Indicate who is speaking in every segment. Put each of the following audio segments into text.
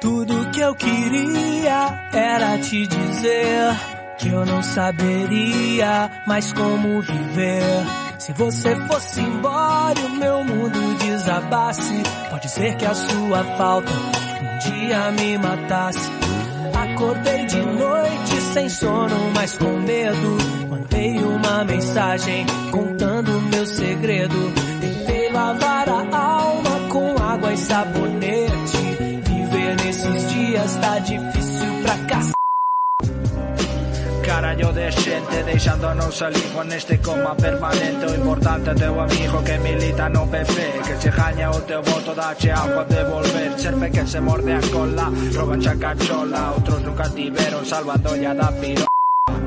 Speaker 1: Tudo que eu queria era te dizer que eu não saberia mais como viver. Se você fosse embora e o meu mundo desabasse, pode ser que a sua falta um dia me matasse. Acordei de noite sem sono, mas com medo. Mandei uma mensagem contando meu segredo. Tentei lavar a alma com água e sabonete. Viver nesses dias tá difícil pra cacete.
Speaker 2: Carallo de xente deixándonos ali con este coma permanente O importante é teu amigo que milita no PP Que se gaña o teu voto dache algo a devolver Serpe que se morde a cola, roban xa cachola Outros nunca tiveron salvadolla da piro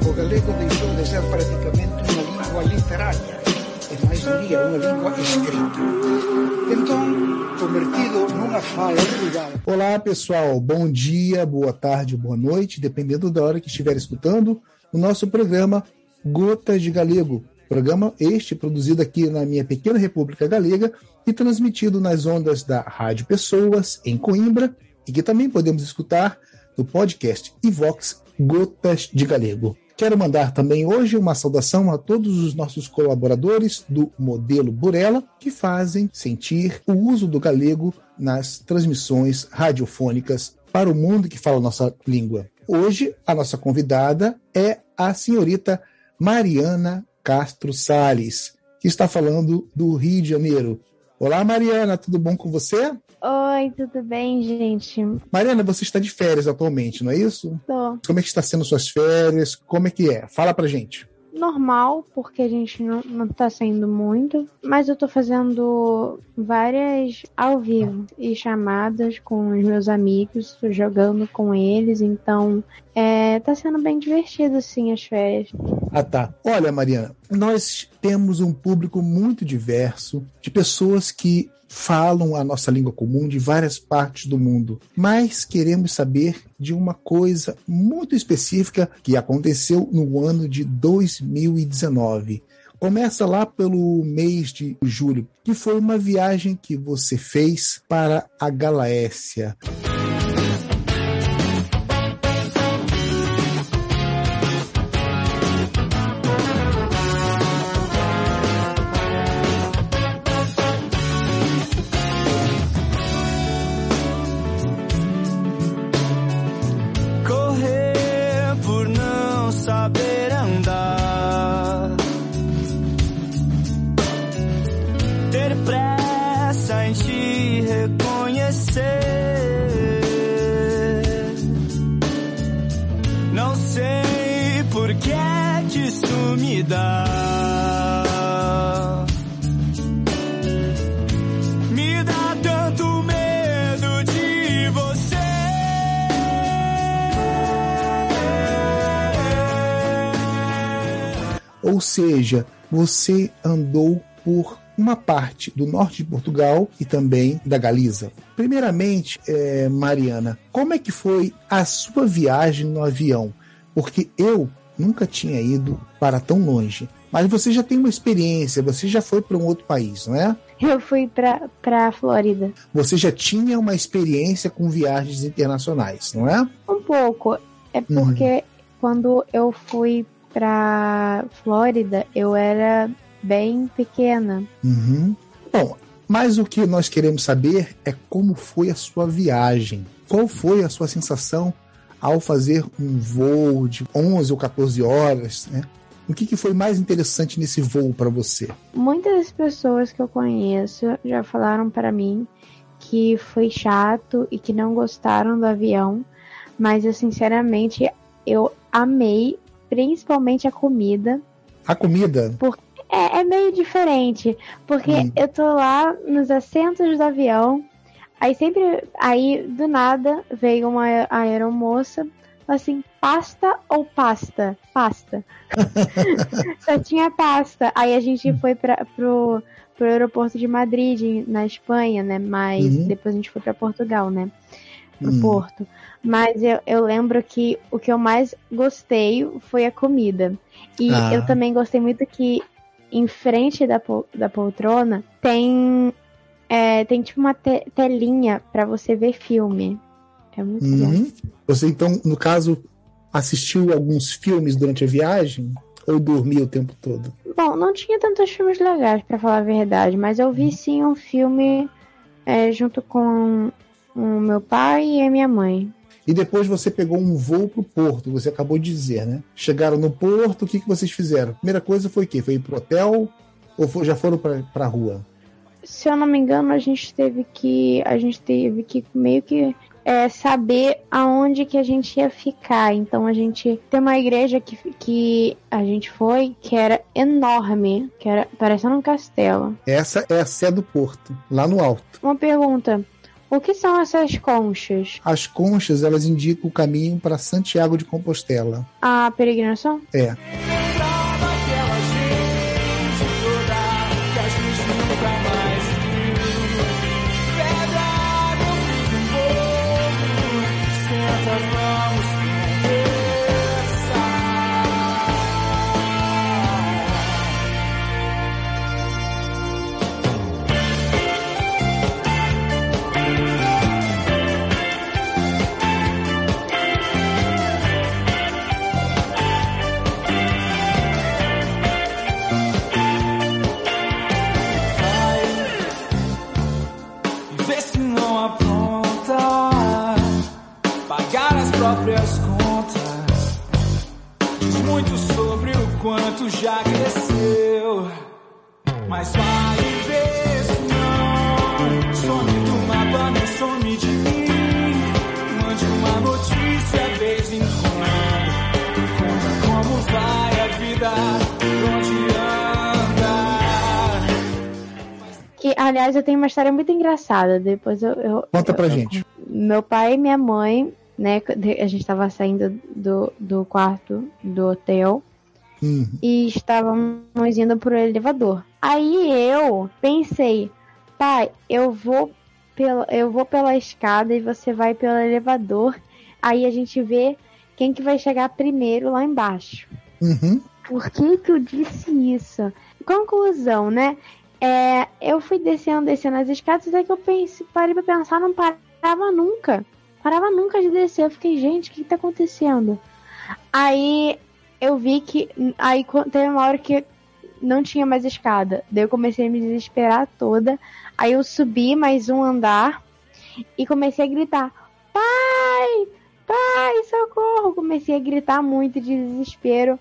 Speaker 3: O galego deixou de ser praticamente unha lingua literaria e máis diría unha lingua escrita. Entón, convertido
Speaker 4: Olá, pessoal. Bom dia, boa tarde, boa noite, dependendo da hora que estiver escutando o nosso programa Gotas de Galego. Programa este produzido aqui na minha pequena República Galega e transmitido nas ondas da Rádio Pessoas, em Coimbra, e que também podemos escutar no podcast Ivox Gotas de Galego. Quero mandar também hoje uma saudação a todos os nossos colaboradores do modelo Burela que fazem sentir o uso do galego nas transmissões radiofônicas para o mundo que fala a nossa língua. Hoje, a nossa convidada é a senhorita Mariana Castro Sales, que está falando do Rio de Janeiro. Olá, Mariana, tudo bom com você?
Speaker 5: Oi, tudo bem, gente?
Speaker 4: Mariana, você está de férias atualmente, não é isso?
Speaker 5: Tô.
Speaker 4: Como é que está sendo suas férias? Como é que é? Fala pra gente.
Speaker 5: Normal, porque a gente não, não tá saindo muito, mas eu tô fazendo várias ao vivo e chamadas com os meus amigos, tô jogando com eles, então é, tá sendo bem divertido, assim, as férias.
Speaker 4: Ah, tá. Olha, Mariana, nós temos um público muito diverso de pessoas que falam a nossa língua comum de várias partes do mundo, mas queremos saber de uma coisa muito específica que aconteceu no ano de 2019. Começa lá pelo mês de julho, que foi uma viagem que você fez para a Galácia.
Speaker 1: Não sei por que que isso me dá. Me dá tanto medo de você.
Speaker 4: Ou seja, você andou por uma parte do norte de Portugal e também da Galiza. Primeiramente, eh, Mariana, como é que foi a sua viagem no avião? Porque eu nunca tinha ido para tão longe. Mas você já tem uma experiência, você já foi para um outro país, não é?
Speaker 5: Eu fui pra, pra Flórida.
Speaker 4: Você já tinha uma experiência com viagens internacionais, não é?
Speaker 5: Um pouco. É porque quando eu fui pra Flórida, eu era bem pequena.
Speaker 4: Uhum. Bom, mas o que nós queremos saber é como foi a sua viagem. Qual foi a sua sensação ao fazer um voo de 11 ou 14 horas, né? O que, que foi mais interessante nesse voo para você?
Speaker 5: Muitas pessoas que eu conheço já falaram para mim que foi chato e que não gostaram do avião, mas eu sinceramente eu amei principalmente a comida.
Speaker 4: A comida?
Speaker 5: É, é meio diferente, porque
Speaker 4: Hum.
Speaker 5: eu tô lá nos assentos do avião, aí sempre, aí do nada veio uma aeromoça, assim, pasta ou pasta? Pasta. Só tinha pasta. Aí a gente foi pra, pro, pro aeroporto de Madrid, na Espanha, né? Mas
Speaker 4: Uhum.
Speaker 5: depois a gente foi pra Portugal, né? Pro
Speaker 4: Hum.
Speaker 5: Porto. Mas eu, eu lembro que o que eu mais gostei foi a comida. E
Speaker 4: Ah.
Speaker 5: eu também gostei muito que em frente da, pol- da poltrona tem, é, tem tipo uma te- telinha pra você ver filme. É muito bom.
Speaker 4: Uhum. Você, então, no caso, assistiu alguns filmes durante a viagem? Ou dormiu o tempo todo?
Speaker 5: Bom, não tinha tantos filmes legais, pra falar a verdade, mas eu vi sim um filme é, junto com o meu pai e a minha mãe.
Speaker 4: E depois você pegou um voo pro porto, você acabou de dizer, né? Chegaram no porto, o que, que vocês fizeram? Primeira coisa foi o quê? Foi ir pro hotel ou foi- já foram pra, pra rua?
Speaker 5: Se eu não me engano, a gente teve que. A gente teve que meio que é, saber aonde que a gente ia ficar. Então a gente tem uma igreja que, que a gente foi que era enorme, que era parecendo um castelo.
Speaker 4: Essa é a sé do porto, lá no alto.
Speaker 5: Uma pergunta: o que são essas conchas?
Speaker 4: As conchas, elas indicam o caminho para Santiago de Compostela.
Speaker 5: A peregrinação?
Speaker 4: É.
Speaker 5: Aliás, eu tenho uma história muito engraçada. Depois eu. eu
Speaker 4: Conta pra
Speaker 5: eu-
Speaker 4: gente.
Speaker 5: Meu pai e minha mãe, né? A gente tava saindo do, do quarto do hotel.
Speaker 4: Hum,
Speaker 5: e estávamos indo pro elevador. Aí eu pensei, pai, eu vou pela, eu vou pela escada e você vai pelo elevador. Aí a gente vê quem que vai chegar primeiro lá embaixo.
Speaker 4: uhum.
Speaker 5: Por que que eu disse isso? Conclusão, né? É, eu fui descendo, descendo as escadas, até que eu pensei, parei pra pensar, não parava nunca. Parava nunca de descer. Eu fiquei, gente, o que, que tá acontecendo? Aí eu vi que. Aí teve uma hora que não tinha mais escada. Daí eu comecei a me desesperar toda. Aí eu subi mais um andar e comecei a gritar: Pai! Pai, socorro! Comecei a gritar muito de desespero.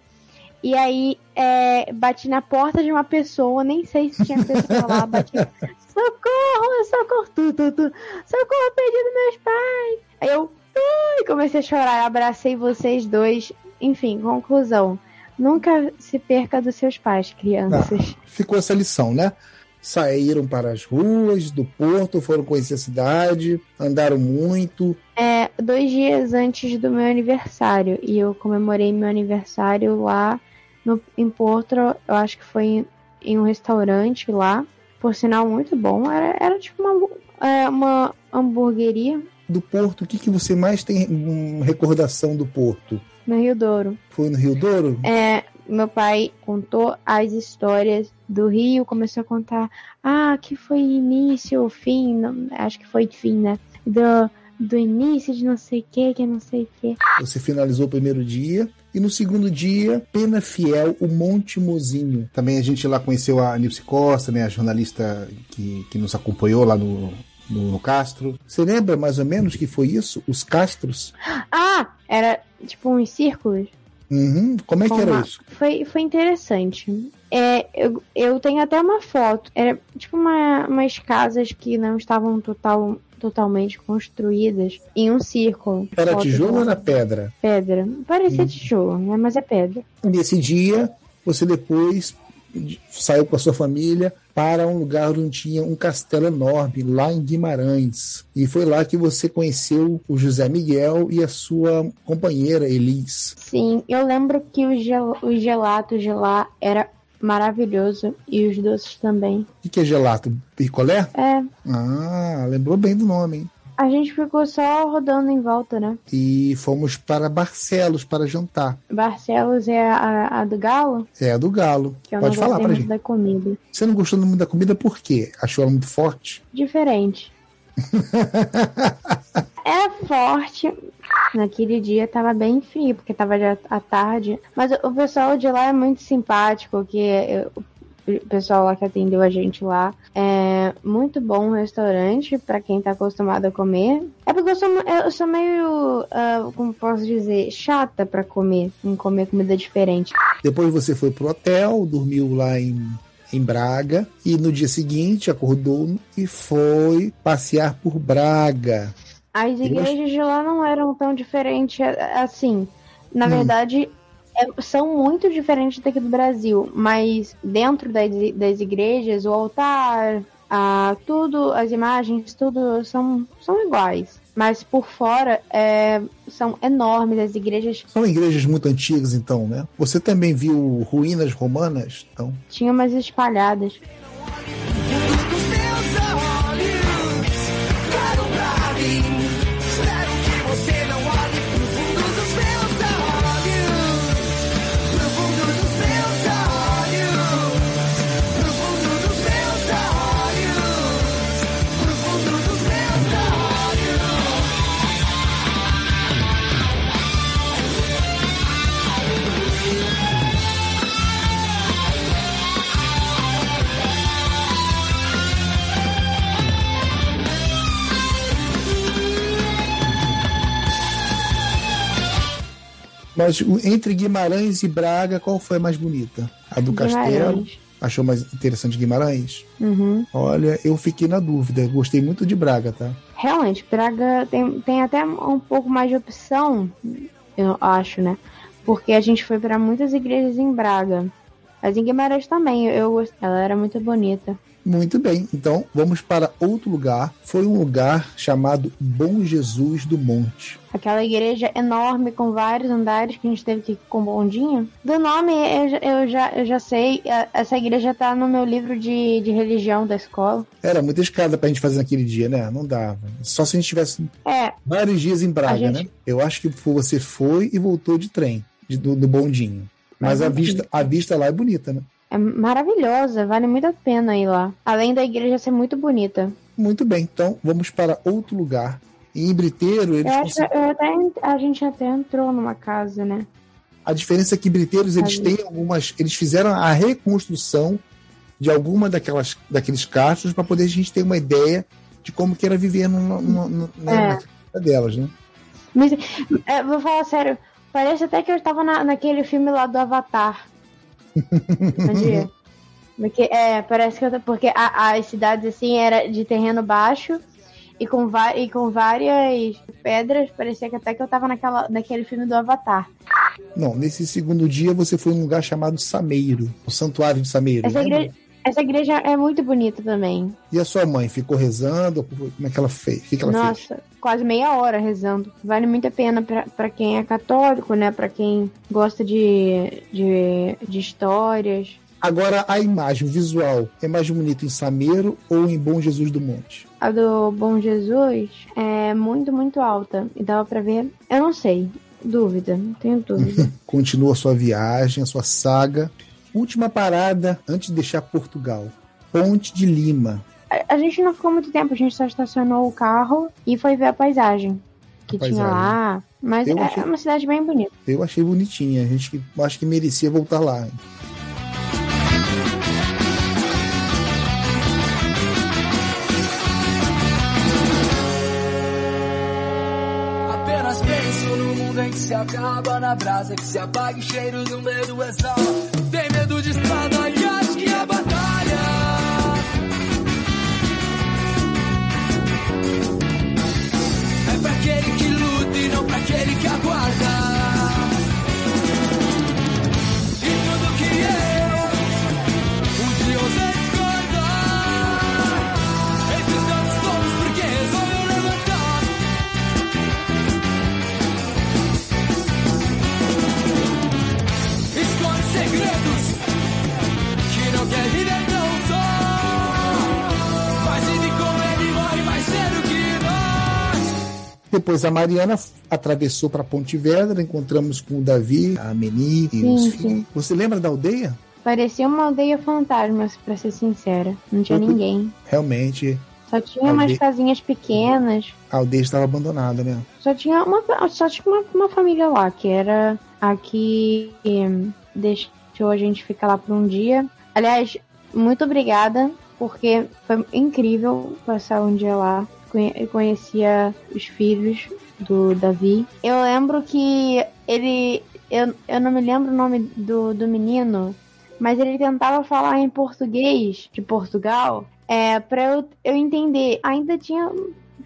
Speaker 5: E aí é, bati na porta de uma pessoa, nem sei se tinha pessoa lá, bati. Socorro, socorro, tu, tu, tu. Socorro, perdi dos meus pais. Aí eu ai, comecei a chorar, abracei vocês dois. Enfim, conclusão. Nunca se perca dos seus pais, crianças.
Speaker 4: Ficou essa lição, né? Saíram para as ruas do porto, foram conhecer a cidade, andaram muito.
Speaker 5: É, dois dias antes do meu aniversário. E eu comemorei meu aniversário lá no, em Porto. Eu acho que foi em, em um restaurante lá. Por sinal, muito bom. Era, era tipo uma, é, uma hamburgueria
Speaker 4: Do porto, o que, que você mais tem hum, recordação do porto?
Speaker 5: no Rio Douro.
Speaker 4: Foi no Rio Douro?
Speaker 5: É, meu pai contou as histórias do Rio, começou a contar, ah, que foi início, fim, não, acho que foi fim, né? Do, do início de não sei o que, que não sei o que.
Speaker 4: Você finalizou o primeiro dia. E no segundo dia, Pena Fiel, o Monte Mozinho. Também a gente lá conheceu a Nilce Costa, né, a jornalista que, que nos acompanhou lá no, no, no Castro. Você lembra mais ou menos que foi isso? Os Castros?
Speaker 5: Ah, era tipo uns círculos.
Speaker 4: Uhum. Como é que era
Speaker 5: uma-
Speaker 4: isso?
Speaker 5: Foi, foi interessante. É, eu, eu tenho até uma foto. Era tipo uma, umas casas que não estavam total, totalmente construídas em um círculo.
Speaker 4: Era tijolo ou era pedra?
Speaker 5: Pedra. Parecia
Speaker 4: Hum.
Speaker 5: tijolo, né? Mas é pedra.
Speaker 4: Nesse dia, você depois saiu com a sua família para um lugar onde tinha um castelo enorme, lá em Guimarães. E foi lá que você conheceu o José Miguel e a sua companheira Elis.
Speaker 5: Sim, eu lembro que o, gel, o gelato de lá era maravilhoso e os doces também.
Speaker 4: O que que é gelato? Picolé?
Speaker 5: É,
Speaker 4: Ah, lembrou bem do nome, hein?
Speaker 5: A gente ficou só rodando em volta, né?
Speaker 4: E fomos para Barcelos para jantar.
Speaker 5: Barcelos é a, a do Galo,
Speaker 4: É a do Galo.
Speaker 5: que eu
Speaker 4: Pode
Speaker 5: não
Speaker 4: falar pra gente.
Speaker 5: da comida.
Speaker 4: Você não gostou muito da comida por quê? Achou ela muito forte?
Speaker 5: Diferente. Era forte. Naquele dia tava bem frio, porque tava já à tarde. Mas o pessoal de lá é muito simpático, que eu, pessoal lá que atendeu a gente lá. É muito bom o restaurante para quem tá acostumado a comer. É porque eu sou, eu sou meio, uh, como posso dizer, chata para comer, em comer comida diferente.
Speaker 4: Depois você foi pro hotel, dormiu lá em em Braga e no dia seguinte acordou e foi passear por Braga.
Speaker 5: As igrejas de lá não eram tão diferentes assim. Na hum. verdade, é, são muito diferentes daqui do Brasil, mas dentro das, das igrejas, o altar, a, tudo, as imagens, tudo são, são iguais. Mas por fora é, são enormes as igrejas.
Speaker 4: São igrejas muito antigas, então, né? Você também viu ruínas romanas? Então?
Speaker 5: Tinha umas espalhadas.
Speaker 4: Mas entre Guimarães e Braga, qual foi a mais bonita? A do Guimarães. Castelo? Achou mais interessante Guimarães?
Speaker 5: Uhum.
Speaker 4: Olha, eu fiquei na dúvida. Gostei muito de Braga, tá?
Speaker 5: Realmente, Braga tem, tem até um pouco mais de opção, eu acho, né? Porque a gente foi para muitas igrejas em Braga. Mas em Guimarães também, eu ela era muito bonita.
Speaker 4: Muito bem, então vamos para outro lugar. Foi um lugar chamado Bom Jesus do Monte.
Speaker 5: Aquela igreja enorme com vários andares que a gente teve que ir com bondinho. Do nome eu, eu, já, eu já sei, essa igreja tá no meu livro de, de religião da escola.
Speaker 4: Era muita escada pra gente fazer naquele dia, né? Não dava. Só se a gente tivesse
Speaker 5: é,
Speaker 4: vários dias em Braga, gente... né? Eu acho que você foi e voltou de trem, de, do, do bondinho. Mas a vista, a vista lá é bonita, né?
Speaker 5: É maravilhosa, vale muito a pena ir lá. Além da igreja ser muito bonita.
Speaker 4: Muito bem, então vamos para outro lugar. Em Briteiro, eles.
Speaker 5: Eu acho, eu até, a gente até entrou numa casa, né?
Speaker 4: A diferença é que Briteiros eles têm algumas. Eles fizeram a reconstrução de alguma daquelas, daqueles castros para poder a gente ter uma ideia de como que era viver no, no, no, né, é. delas, né?
Speaker 5: Mas, é, vou falar sério, parece até que eu estava na, naquele filme lá do Avatar. Porque, é, parece que eu, porque a, as cidades assim era de terreno baixo e com, e com várias pedras, parecia que até que eu tava naquela, naquele filme do Avatar.
Speaker 4: Não, nesse segundo dia você foi num lugar chamado Sameiro, o Santuário de Sameiro.
Speaker 5: Essa, igreja, essa igreja é muito bonita também.
Speaker 4: E a sua mãe ficou rezando? Como é que ela fez? Que que ela
Speaker 5: Nossa,
Speaker 4: fez?
Speaker 5: quase meia hora rezando. Vale muito a pena para quem é católico, né? Para quem gosta de, de, de histórias.
Speaker 4: Agora, a imagem, o visual, é mais bonito em Sameiro ou em Bom Jesus do Monte?
Speaker 5: A do Bom Jesus é muito, muito alta. E dava para ver. Eu não sei. Dúvida, não tenho dúvida.
Speaker 4: Continua a sua viagem, a sua saga. Última parada antes de deixar Portugal. Ponte de Lima.
Speaker 5: A, a, gente não ficou muito tempo, a gente só estacionou o carro e foi ver a paisagem que a tinha paisagem. lá. Mas é, achei, é, uma cidade bem bonita.
Speaker 4: Eu achei bonitinha. A gente acho que merecia voltar lá.
Speaker 1: Acaba na brasa, que se apaga o cheiro do medo exala. Tem medo de estrada e acho que é batalha. É pra aquele que luta e não pra aquele que aguarda.
Speaker 4: Depois a Mariana atravessou para Ponte Vedra, encontramos com o Davi, a Meni e
Speaker 5: Sim,
Speaker 4: os
Speaker 5: sim.
Speaker 4: filhos. Você lembra da aldeia?
Speaker 5: Parecia uma aldeia fantasma, pra ser sincera. Não tinha ninguém.
Speaker 4: Realmente
Speaker 5: Só tinha umas
Speaker 4: Aldeia.
Speaker 5: casinhas pequenas.
Speaker 4: A aldeia estava abandonada, né?
Speaker 5: Só tinha uma, só tinha uma, uma família lá, que era a que hum, deixou a gente ficar lá por um dia. Aliás, muito obrigada, porque foi incrível passar um dia lá. Conhecia os filhos do Davi. Eu lembro que ele. Eu, eu não me lembro o nome do, do menino, mas ele tentava falar em português de Portugal. É, pra eu, eu entender. Ainda tinha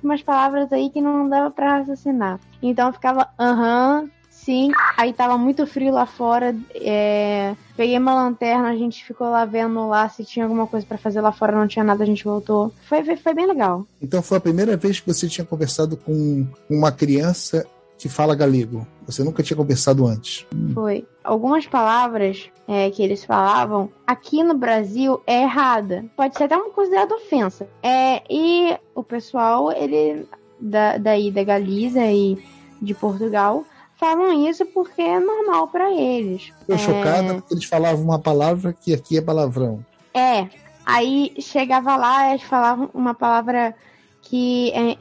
Speaker 5: umas palavras aí que não dava pra raciocinar. Então eu ficava, aham, sim. Aí tava muito frio lá fora. é, peguei uma lanterna, a gente ficou lá vendo lá se tinha alguma coisa pra fazer lá fora, não tinha nada, a gente voltou. Foi, foi, foi bem legal.
Speaker 4: Então foi a primeira vez que você tinha conversado com uma criança que fala galego. Você nunca tinha conversado antes.
Speaker 5: Foi. Algumas palavras é, que eles falavam aqui no Brasil é errada. Pode ser até uma considerada ofensa. É, e o pessoal, ele da, daí da Galiza e de Portugal falam isso porque é normal pra eles.
Speaker 4: Tô
Speaker 5: É,
Speaker 4: chocada porque eles falavam uma palavra que aqui é palavrão.
Speaker 5: É. Aí chegava lá, eles falavam uma palavra que é,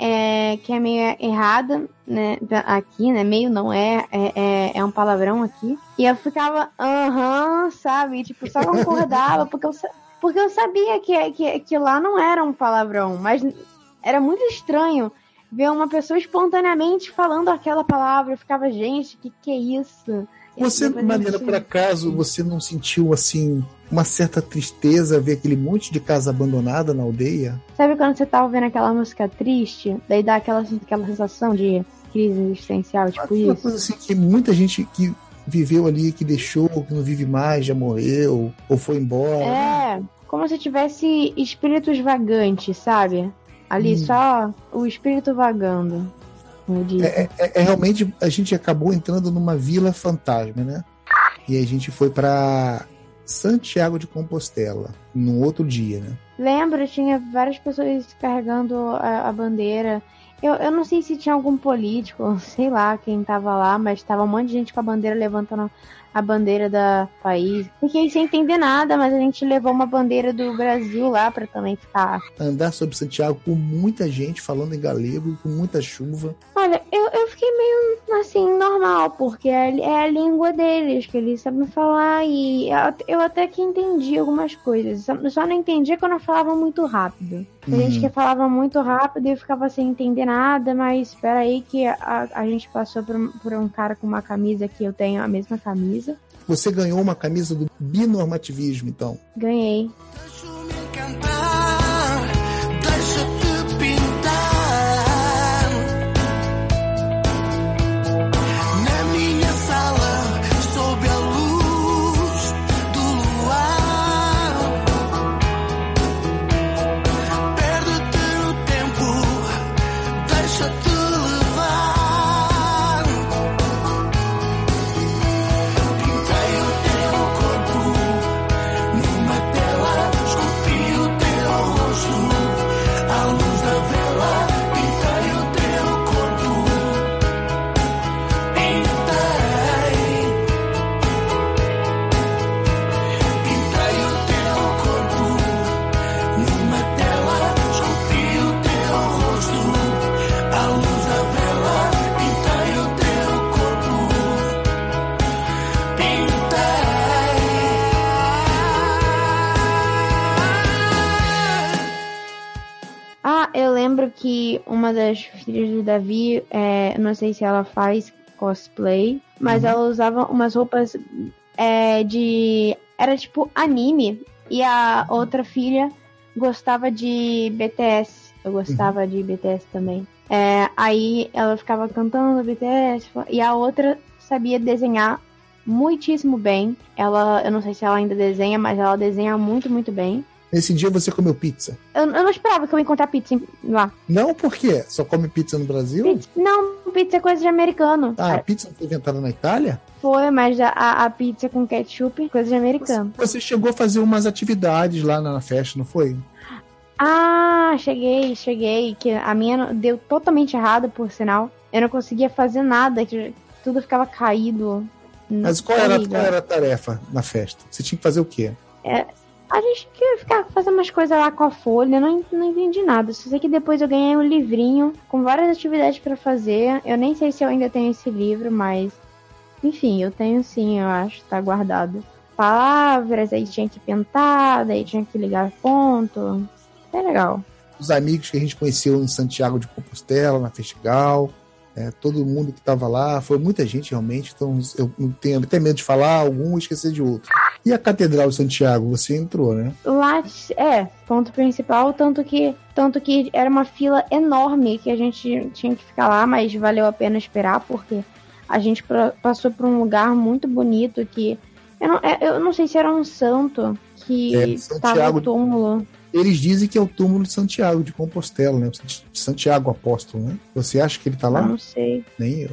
Speaker 5: é- que é meio errada, né? Aqui, né? Meio não é, é, é, é um palavrão aqui. E eu ficava, aham, sabe? Tipo, só concordava, porque eu, porque eu sabia que, que, que lá não era um palavrão, mas era muito estranho ver uma pessoa espontaneamente falando aquela palavra. Eu ficava, gente, que que é isso?
Speaker 4: Você,
Speaker 5: Depois a
Speaker 4: Mariana,
Speaker 5: gente-
Speaker 4: por acaso, você não sentiu assim uma certa tristeza ver aquele monte de casa abandonada na aldeia?
Speaker 5: Sabe quando você tá ouvindo aquela música triste, daí dá aquela, aquela sensação de crise existencial, tipo
Speaker 4: Uma
Speaker 5: isso?
Speaker 4: coisa assim que muita gente que viveu ali, que deixou, que não vive mais, já morreu, ou foi embora.
Speaker 5: É, como se tivesse espíritos vagantes, sabe? Ali
Speaker 4: Hum.
Speaker 5: só o espírito vagando. Diz.
Speaker 4: É, é- é realmente a gente acabou entrando numa vila fantasma, né? E a gente foi pra Santiago de Compostela, num outro dia, né?
Speaker 5: Lembro, tinha várias pessoas carregando a, a bandeira. Eu, eu não sei se tinha algum político, sei lá quem tava lá, mas tava um monte de gente com a bandeira levantando a bandeira da país. Fiquei sem entender nada, mas a gente levou uma bandeira do Brasil lá pra também ficar.
Speaker 4: Andar sobre Santiago com muita gente falando em galego, com muita chuva.
Speaker 5: Olha, eu, eu fiquei meio assim, normal, porque é, é a língua deles, que eles sabem falar, e eu, eu até que entendi algumas coisas. Só, só não entendia quando eu falava muito rápido. Tem gente
Speaker 4: Uhum.
Speaker 5: que falava muito rápido e eu ficava sem entender nada, mas espera aí que a, a gente passou por, por um cara com uma camisa que eu tenho a mesma camisa.
Speaker 4: Você ganhou uma camisa do binormativismo, então.
Speaker 5: Ganhei. Filhas do Davi, é, não sei se ela faz cosplay, mas ela usava umas roupas é, de. Era tipo anime. E a outra filha gostava de BTS. Eu gostava de BTS também. É, aí ela ficava cantando BTS. E a outra sabia desenhar muitíssimo bem. Ela, eu não sei se ela ainda desenha, mas ela desenha muito, muito bem.
Speaker 4: Nesse dia você comeu pizza.
Speaker 5: Eu, eu não esperava que eu ia encontrar pizza lá.
Speaker 4: Não, por quê? Só come pizza no Brasil?
Speaker 5: Pizza- Não, pizza é coisa de americano.
Speaker 4: Ah, a pizza foi inventada na Itália?
Speaker 5: Foi, mas a, a- pizza com ketchup, coisa de americano.
Speaker 4: Você chegou a fazer umas atividades lá na festa, não foi?
Speaker 5: Ah, cheguei, cheguei. Que a minha deu totalmente errado, por sinal. Eu não conseguia fazer nada, que tudo ficava caído.
Speaker 4: Mas qual era, qual era a tarefa na festa? Você tinha que fazer o quê?
Speaker 5: A gente queria ficar fazendo umas coisas lá com a folha, não, não entendi nada. Só sei que depois eu ganhei um livrinho com várias atividades para fazer. Eu nem sei se eu ainda tenho esse livro, mas. Enfim, eu tenho sim, eu acho, tá guardado. Palavras, aí tinha que pintar, daí tinha que ligar ponto. É legal.
Speaker 4: Os amigos que a gente conheceu em Santiago de Compostela, na Festival, é, todo mundo que estava lá, foi muita gente realmente, então eu tenho até medo de falar algum e esquecer de outro. E a Catedral de Santiago, você entrou, né?
Speaker 5: Lá, é, ponto principal, tanto que, tanto que era uma fila enorme que a gente tinha que ficar lá, mas valeu a pena esperar, porque a gente passou por um lugar muito bonito que. Eu não, é, eu não sei se era um santo que estava é, no túmulo.
Speaker 4: Eles dizem que é o túmulo de Santiago de Compostela, né? Santiago Apóstolo, né? Você acha que ele tá lá?
Speaker 5: Eu não sei.
Speaker 4: Nem eu.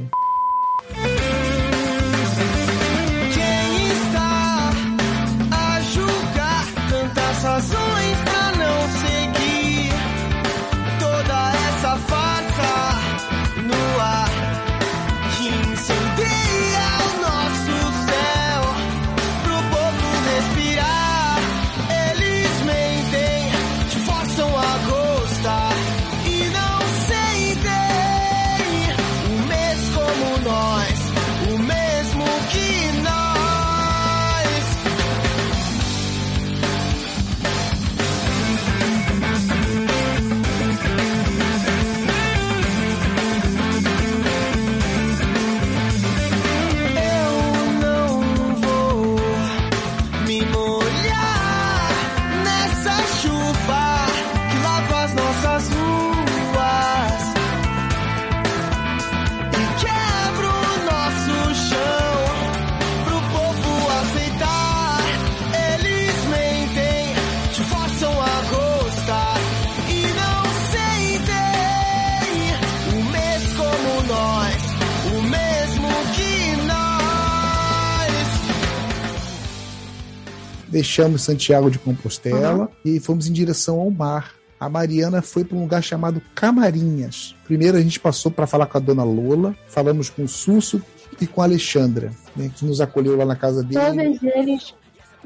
Speaker 4: Deixamos Santiago de Compostela e fomos em direção ao mar. A Mariana foi para um lugar chamado Camarinhas. Primeiro a gente passou para falar com a dona Lola, falamos com o Susso e com a Alexandra, né, que nos acolheu lá na casa dele.
Speaker 5: Todos eles,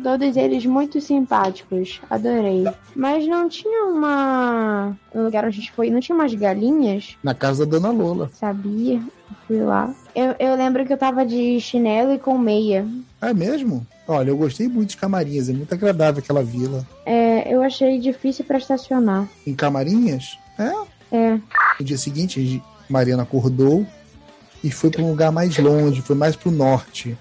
Speaker 5: todos eles muito simpáticos, adorei. Mas não tinha uma. No lugar onde a gente foi, não tinha umas galinhas?
Speaker 4: Na casa da dona Lola.
Speaker 5: Sabia? Fui lá. Eu, eu lembro que eu tava de chinelo e com meia.
Speaker 4: É mesmo? Olha, eu gostei muito de Camarinhas, é muito agradável aquela vila.
Speaker 5: É, eu achei difícil pra estacionar.
Speaker 4: Em Camarinhas? É.
Speaker 5: É.
Speaker 4: No dia seguinte, Mariana acordou e foi para um lugar mais longe, foi mais para o norte,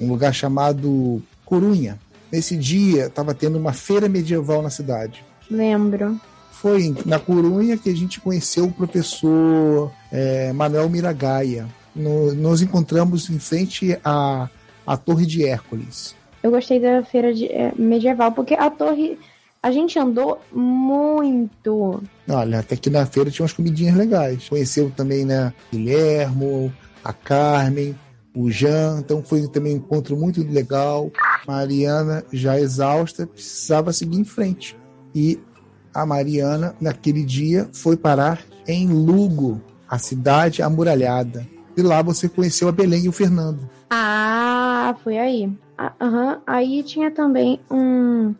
Speaker 4: um lugar chamado Corunha. Nesse dia, estava tendo uma feira medieval na cidade.
Speaker 5: Lembro.
Speaker 4: Foi na Corunha que a gente conheceu o professor é, Manuel Miragaia. No- nos encontramos em frente à, à Torre de Hércules.
Speaker 5: Eu gostei da feira de- é, medieval, porque a torre. A gente andou muito.
Speaker 4: Olha, até que na feira tinha umas comidinhas legais. Conheceu também, né, Guilhermo, a Carmen, o Jean, então foi também um encontro muito legal. Mariana, já exausta, precisava seguir em frente. E a Mariana, naquele dia, foi parar em Lugo, a cidade amuralhada. E lá você conheceu a Belém e o Fernando.
Speaker 5: Ah, foi aí. Ah, Aham. Aí tinha também um,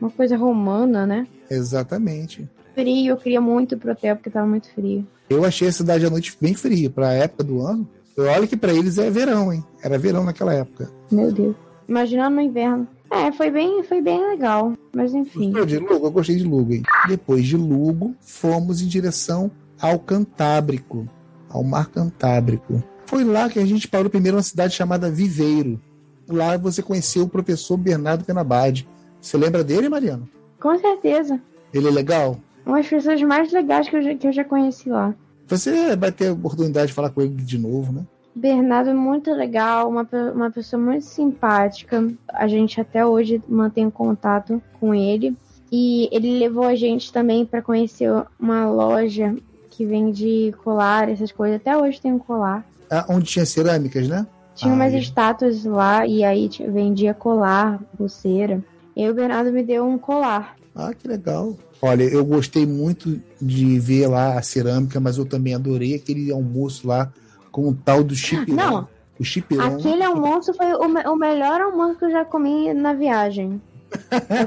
Speaker 5: uma coisa romana, né?
Speaker 4: Exatamente.
Speaker 5: Frio, eu queria muito ir pro hotel porque tava muito frio.
Speaker 4: Eu achei a cidade à noite bem fria para a época do ano. Olha que para eles é verão, hein? Era verão naquela época.
Speaker 5: Meu Deus. Imaginando no inverno. É, foi bem, foi bem legal. Mas enfim.
Speaker 4: Gostou de Lugo? Eu gostei de Lugo, hein? Depois de Lugo, fomos em direção ao Cantábrico, ao Mar Cantábrico. Foi lá que a gente parou primeiro numa cidade chamada Viveiro. Lá você conheceu o professor Bernardo Penabade. Você lembra dele, Mariano?
Speaker 5: Com certeza.
Speaker 4: Ele é legal?
Speaker 5: Uma das pessoas mais legais que eu já, que eu já conheci lá.
Speaker 4: Você vai ter a oportunidade de falar com ele de novo, né?
Speaker 5: Bernardo é muito legal, uma, uma pessoa muito simpática. A gente até hoje mantém contato com ele. E ele levou a gente também para conhecer uma loja que vende colar, essas coisas. Até hoje tem um colar.
Speaker 4: Ah, onde tinha cerâmicas, né?
Speaker 5: Tinha
Speaker 4: Ah,
Speaker 5: umas
Speaker 4: é.
Speaker 5: estátuas lá e aí vendia colar, pulseira. E o Bernardo me deu um colar.
Speaker 4: Ah, que legal. Olha, eu gostei muito de ver lá a cerâmica, mas eu também adorei aquele almoço lá com o tal do chipirão.
Speaker 5: Não,
Speaker 4: o chipirão.
Speaker 5: Aquele almoço foi o, me- o melhor almoço que eu já comi na viagem.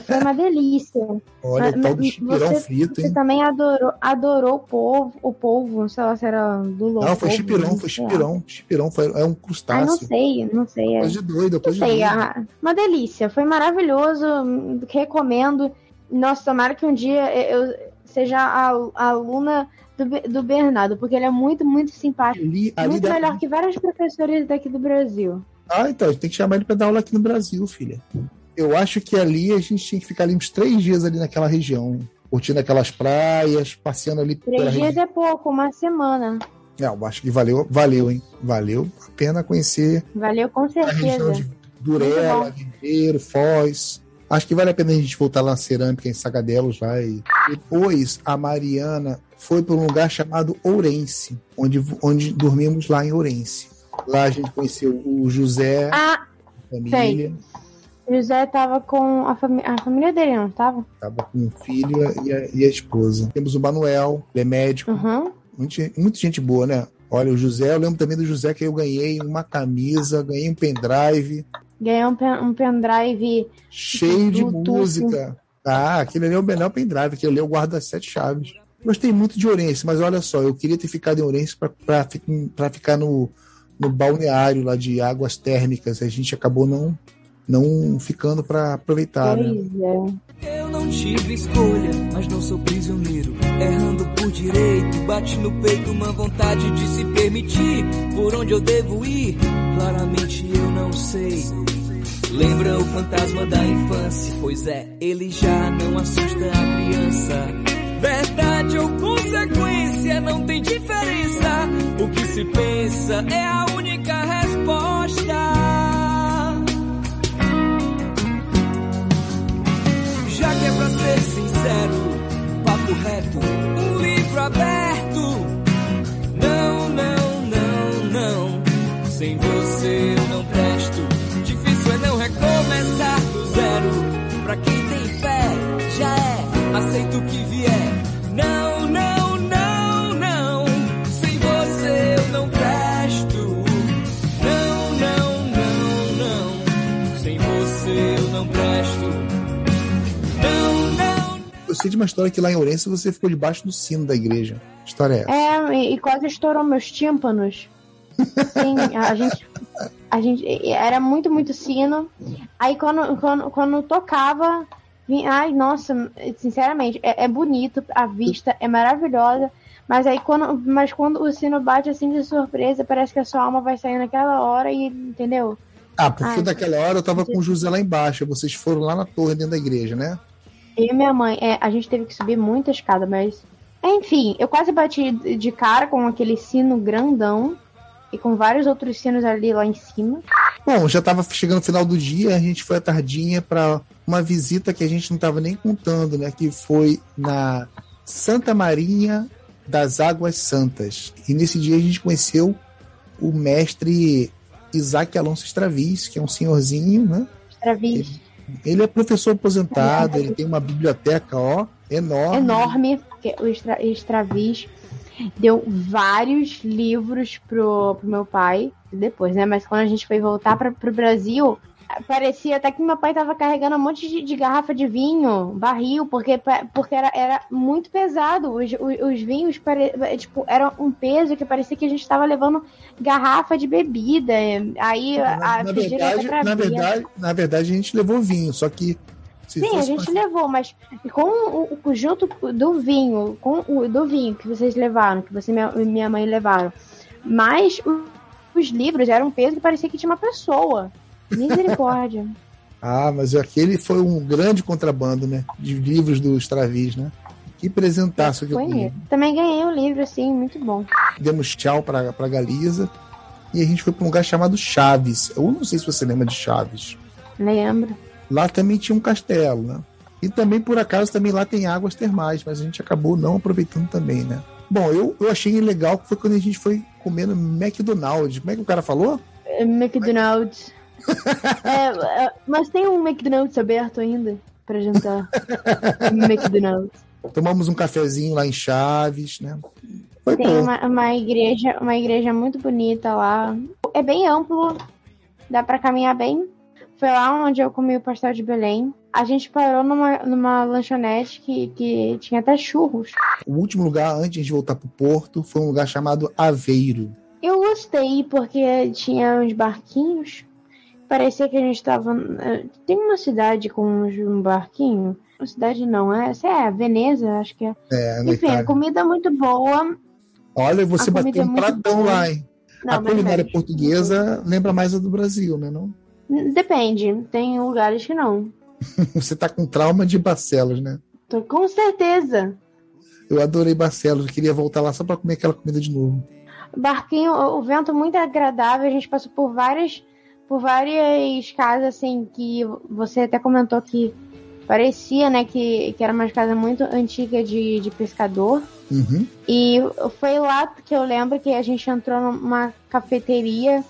Speaker 5: Foi uma delícia.
Speaker 4: Olha, o tal
Speaker 5: Mas
Speaker 4: chipirão
Speaker 5: você,
Speaker 4: frito,
Speaker 5: você
Speaker 4: hein?
Speaker 5: também adorou, adorou o polvo, o polvo, não sei lá se era do louco.
Speaker 4: Não, foi chipirão, foi chipirão. Chipirão foi, é um
Speaker 5: Ah, não
Speaker 4: crustáceo.
Speaker 5: sei, não sei. É.
Speaker 4: Coisa de doido, coisa de
Speaker 5: Sei,
Speaker 4: doido.
Speaker 5: ah, uma delícia, foi maravilhoso, recomendo. Nossa, tomara que um dia eu seja a, a aluna do, do Bernardo, porque ele é muito, muito simpático.
Speaker 4: Ali, ali
Speaker 5: muito
Speaker 4: dá-
Speaker 5: melhor que vários professores daqui do Brasil.
Speaker 4: Ah, então, a gente tem que chamar ele pra dar aula aqui no Brasil, filha. Eu acho que ali a gente tinha que ficar ali uns três dias ali naquela região. Curtindo aquelas praias, passeando ali
Speaker 5: Três dias
Speaker 4: região.
Speaker 5: é pouco, uma semana.
Speaker 4: É, eu acho que valeu, valeu, hein? Valeu a pena conhecer
Speaker 5: Valeu com
Speaker 4: a região
Speaker 5: certeza.
Speaker 4: de Durela, Ribeiro, Foz. Acho que vale a pena a gente voltar lá na cerâmica em Sagadelos, vai. Depois a Mariana foi para um lugar chamado Ourense, onde, onde dormimos lá em Ourense. Lá a gente conheceu o José,
Speaker 5: Ah,
Speaker 4: a família,
Speaker 5: José tava com a, fami a família dele, não tava?
Speaker 4: estava com o filho e a, e a esposa. Temos o Manuel, ele é médico,
Speaker 5: Uhum.
Speaker 4: Muita gente boa, né? Olha, o José, eu lembro também do José que eu ganhei uma camisa, ganhei um pendrive
Speaker 5: Ganhou um, pen um pendrive.
Speaker 4: cheio de música. Ah, aquele ali é o melhor pendrive, ali eu guardo as sete chaves. Gostei muito de Ourense, mas olha só, eu queria ter ficado em Ourense para ficar no, no balneário lá de águas térmicas. A gente acabou não, não ficando para aproveitar, né?
Speaker 5: Pois é.
Speaker 1: Eu não tive escolha, mas não sou prisioneiro. Errando por direito, bate no peito uma vontade de se permitir. Por onde eu devo ir? Claramente eu não sei. Lembra o fantasma da infância? Pois é, ele já não assusta a criança. Verdade ou consequência, não tem diferença. O que se pensa é a única resposta. Sincero, papo reto,
Speaker 4: sei de uma história que lá em Ourense você ficou debaixo do sino da igreja. Que história é essa?
Speaker 5: É, e, quase estourou meus tímpanos. Sim, a gente. A gente. Era muito, muito sino. Aí quando, quando, quando tocava. vinha- Ai, nossa, sinceramente, é, é bonito, a vista é maravilhosa. Mas aí quando. Mas quando o sino bate assim de surpresa, parece que a sua alma vai sair naquela hora e. Entendeu?
Speaker 4: Ah, porque
Speaker 5: Ai,
Speaker 4: daquela hora eu tava com o José lá embaixo. Vocês foram lá na torre dentro da igreja, né?
Speaker 5: Eu e minha mãe, é, a gente teve que subir muita escada, mas. Enfim, eu quase bati de cara com aquele sino grandão e com vários outros sinos ali lá em cima.
Speaker 4: Bom, já estava chegando o final do dia, a gente foi à tardinha para uma visita que a gente não estava nem contando, né? Que foi na Santa Marinha das Águas Santas. E nesse dia a gente conheceu o mestre Isaac Alonso Stravis, que é um senhorzinho, né?
Speaker 5: Travis
Speaker 4: Ele é professor aposentado, ele tem uma biblioteca, ó, enorme.
Speaker 5: enorme, porque o Estra, deu vários livros pro, pro meu pai depois, né? Mas quando a gente foi voltar para pro Brasil, parecia até que meu pai tava carregando um monte de, de garrafa de vinho, barril, porque, porque era, era muito pesado. Os, os, os vinhos pare, tipo, eram um peso que parecia que a gente tava levando garrafa de bebida. Aí
Speaker 4: Na,
Speaker 5: a,
Speaker 4: na verdade, na
Speaker 5: ver.
Speaker 4: verdade, na verdade, a gente levou vinho, só que
Speaker 5: Sim, a gente
Speaker 4: pra-
Speaker 5: levou, mas com o, o junto do vinho, com o do vinho que vocês levaram, que você e minha, minha mãe levaram, mas os livros eram um peso que parecia que tinha uma pessoa. Misericórdia.
Speaker 4: Ah, mas aquele foi um grande contrabando, né? De livros do Stravis, né? Que presentaço que eu
Speaker 5: Foi
Speaker 4: ganhei.
Speaker 5: mesmo. Também ganhei um livro, assim, muito bom.
Speaker 4: Demos tchau pra, pra Galiza. E a gente foi pra um lugar chamado Chaves. Eu não sei se você lembra de Chaves.
Speaker 5: Lembro.
Speaker 4: Lá também tinha um castelo, né? E também, por acaso, também lá tem águas termais, mas a gente acabou não aproveitando também, né? Bom, eu, eu achei legal que foi quando a gente foi comendo McDonald's. Como é que o cara falou?
Speaker 5: É, McDonald's. É, é, mas tem um McDonald's aberto ainda pra jantar. McDonald's.
Speaker 4: Tomamos um cafezinho lá em Chaves, né? Foi
Speaker 5: Tem
Speaker 4: bom.
Speaker 5: uma, uma igreja, uma igreja muito bonita lá. É bem amplo, dá pra caminhar bem. Foi lá onde eu comi o pastel de Belém. A gente parou numa, numa lanchonete que, que tinha até churros.
Speaker 4: O último lugar, antes de voltar pro Porto, foi um lugar chamado Aveiro.
Speaker 5: Eu gostei porque tinha uns barquinhos. Parecia que a gente tava. eh, Tem uma cidade com um barquinho. Uma cidade não, é, essa é Veneza, acho que é.
Speaker 4: É,
Speaker 5: Enfim, a comida muito boa.
Speaker 4: Olha, você bateu
Speaker 5: é
Speaker 4: um
Speaker 5: muito
Speaker 4: pratão
Speaker 5: boa.
Speaker 4: lá, hein?
Speaker 5: Não,
Speaker 4: a culinária
Speaker 5: sério.
Speaker 4: portuguesa lembra mais a do Brasil, né? Não?
Speaker 5: Depende, tem lugares que não.
Speaker 4: Você tá com trauma de Barcelos, né?
Speaker 5: Tô com certeza.
Speaker 4: Eu adorei Barcelos, eu queria voltar lá só pra comer aquela comida de novo.
Speaker 5: Barquinho, o vento muito agradável. A gente passou por várias, por várias casas assim que você até comentou que parecia, né, que, que era uma casa muito antiga de, de pescador.
Speaker 4: Uhum.
Speaker 5: E foi lá que eu lembro que a gente entrou numa cafeteria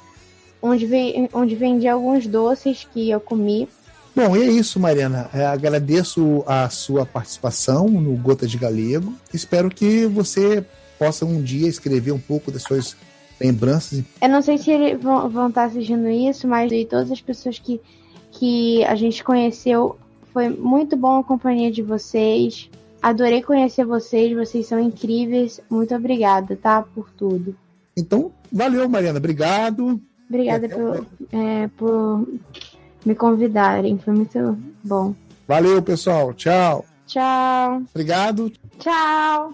Speaker 5: onde, ve- onde vendia alguns doces que eu comi.
Speaker 4: Bom, e é isso, Mariana. É, agradeço a sua participação no Gota de Galego. Espero que você possa um dia escrever um pouco das suas lembranças.
Speaker 5: Eu não sei se eles vão, vão estar assistindo isso, mas de todas as pessoas que, que a gente conheceu, foi muito bom a companhia de vocês. Adorei conhecer vocês, vocês são incríveis. Muito obrigada, tá? Por tudo.
Speaker 4: Então, valeu, Mariana. Obrigado.
Speaker 5: Obrigada por, é, por me convidarem. Foi muito bom.
Speaker 4: Valeu, pessoal. Tchau.
Speaker 5: Tchau.
Speaker 4: Obrigado.
Speaker 5: Tchau.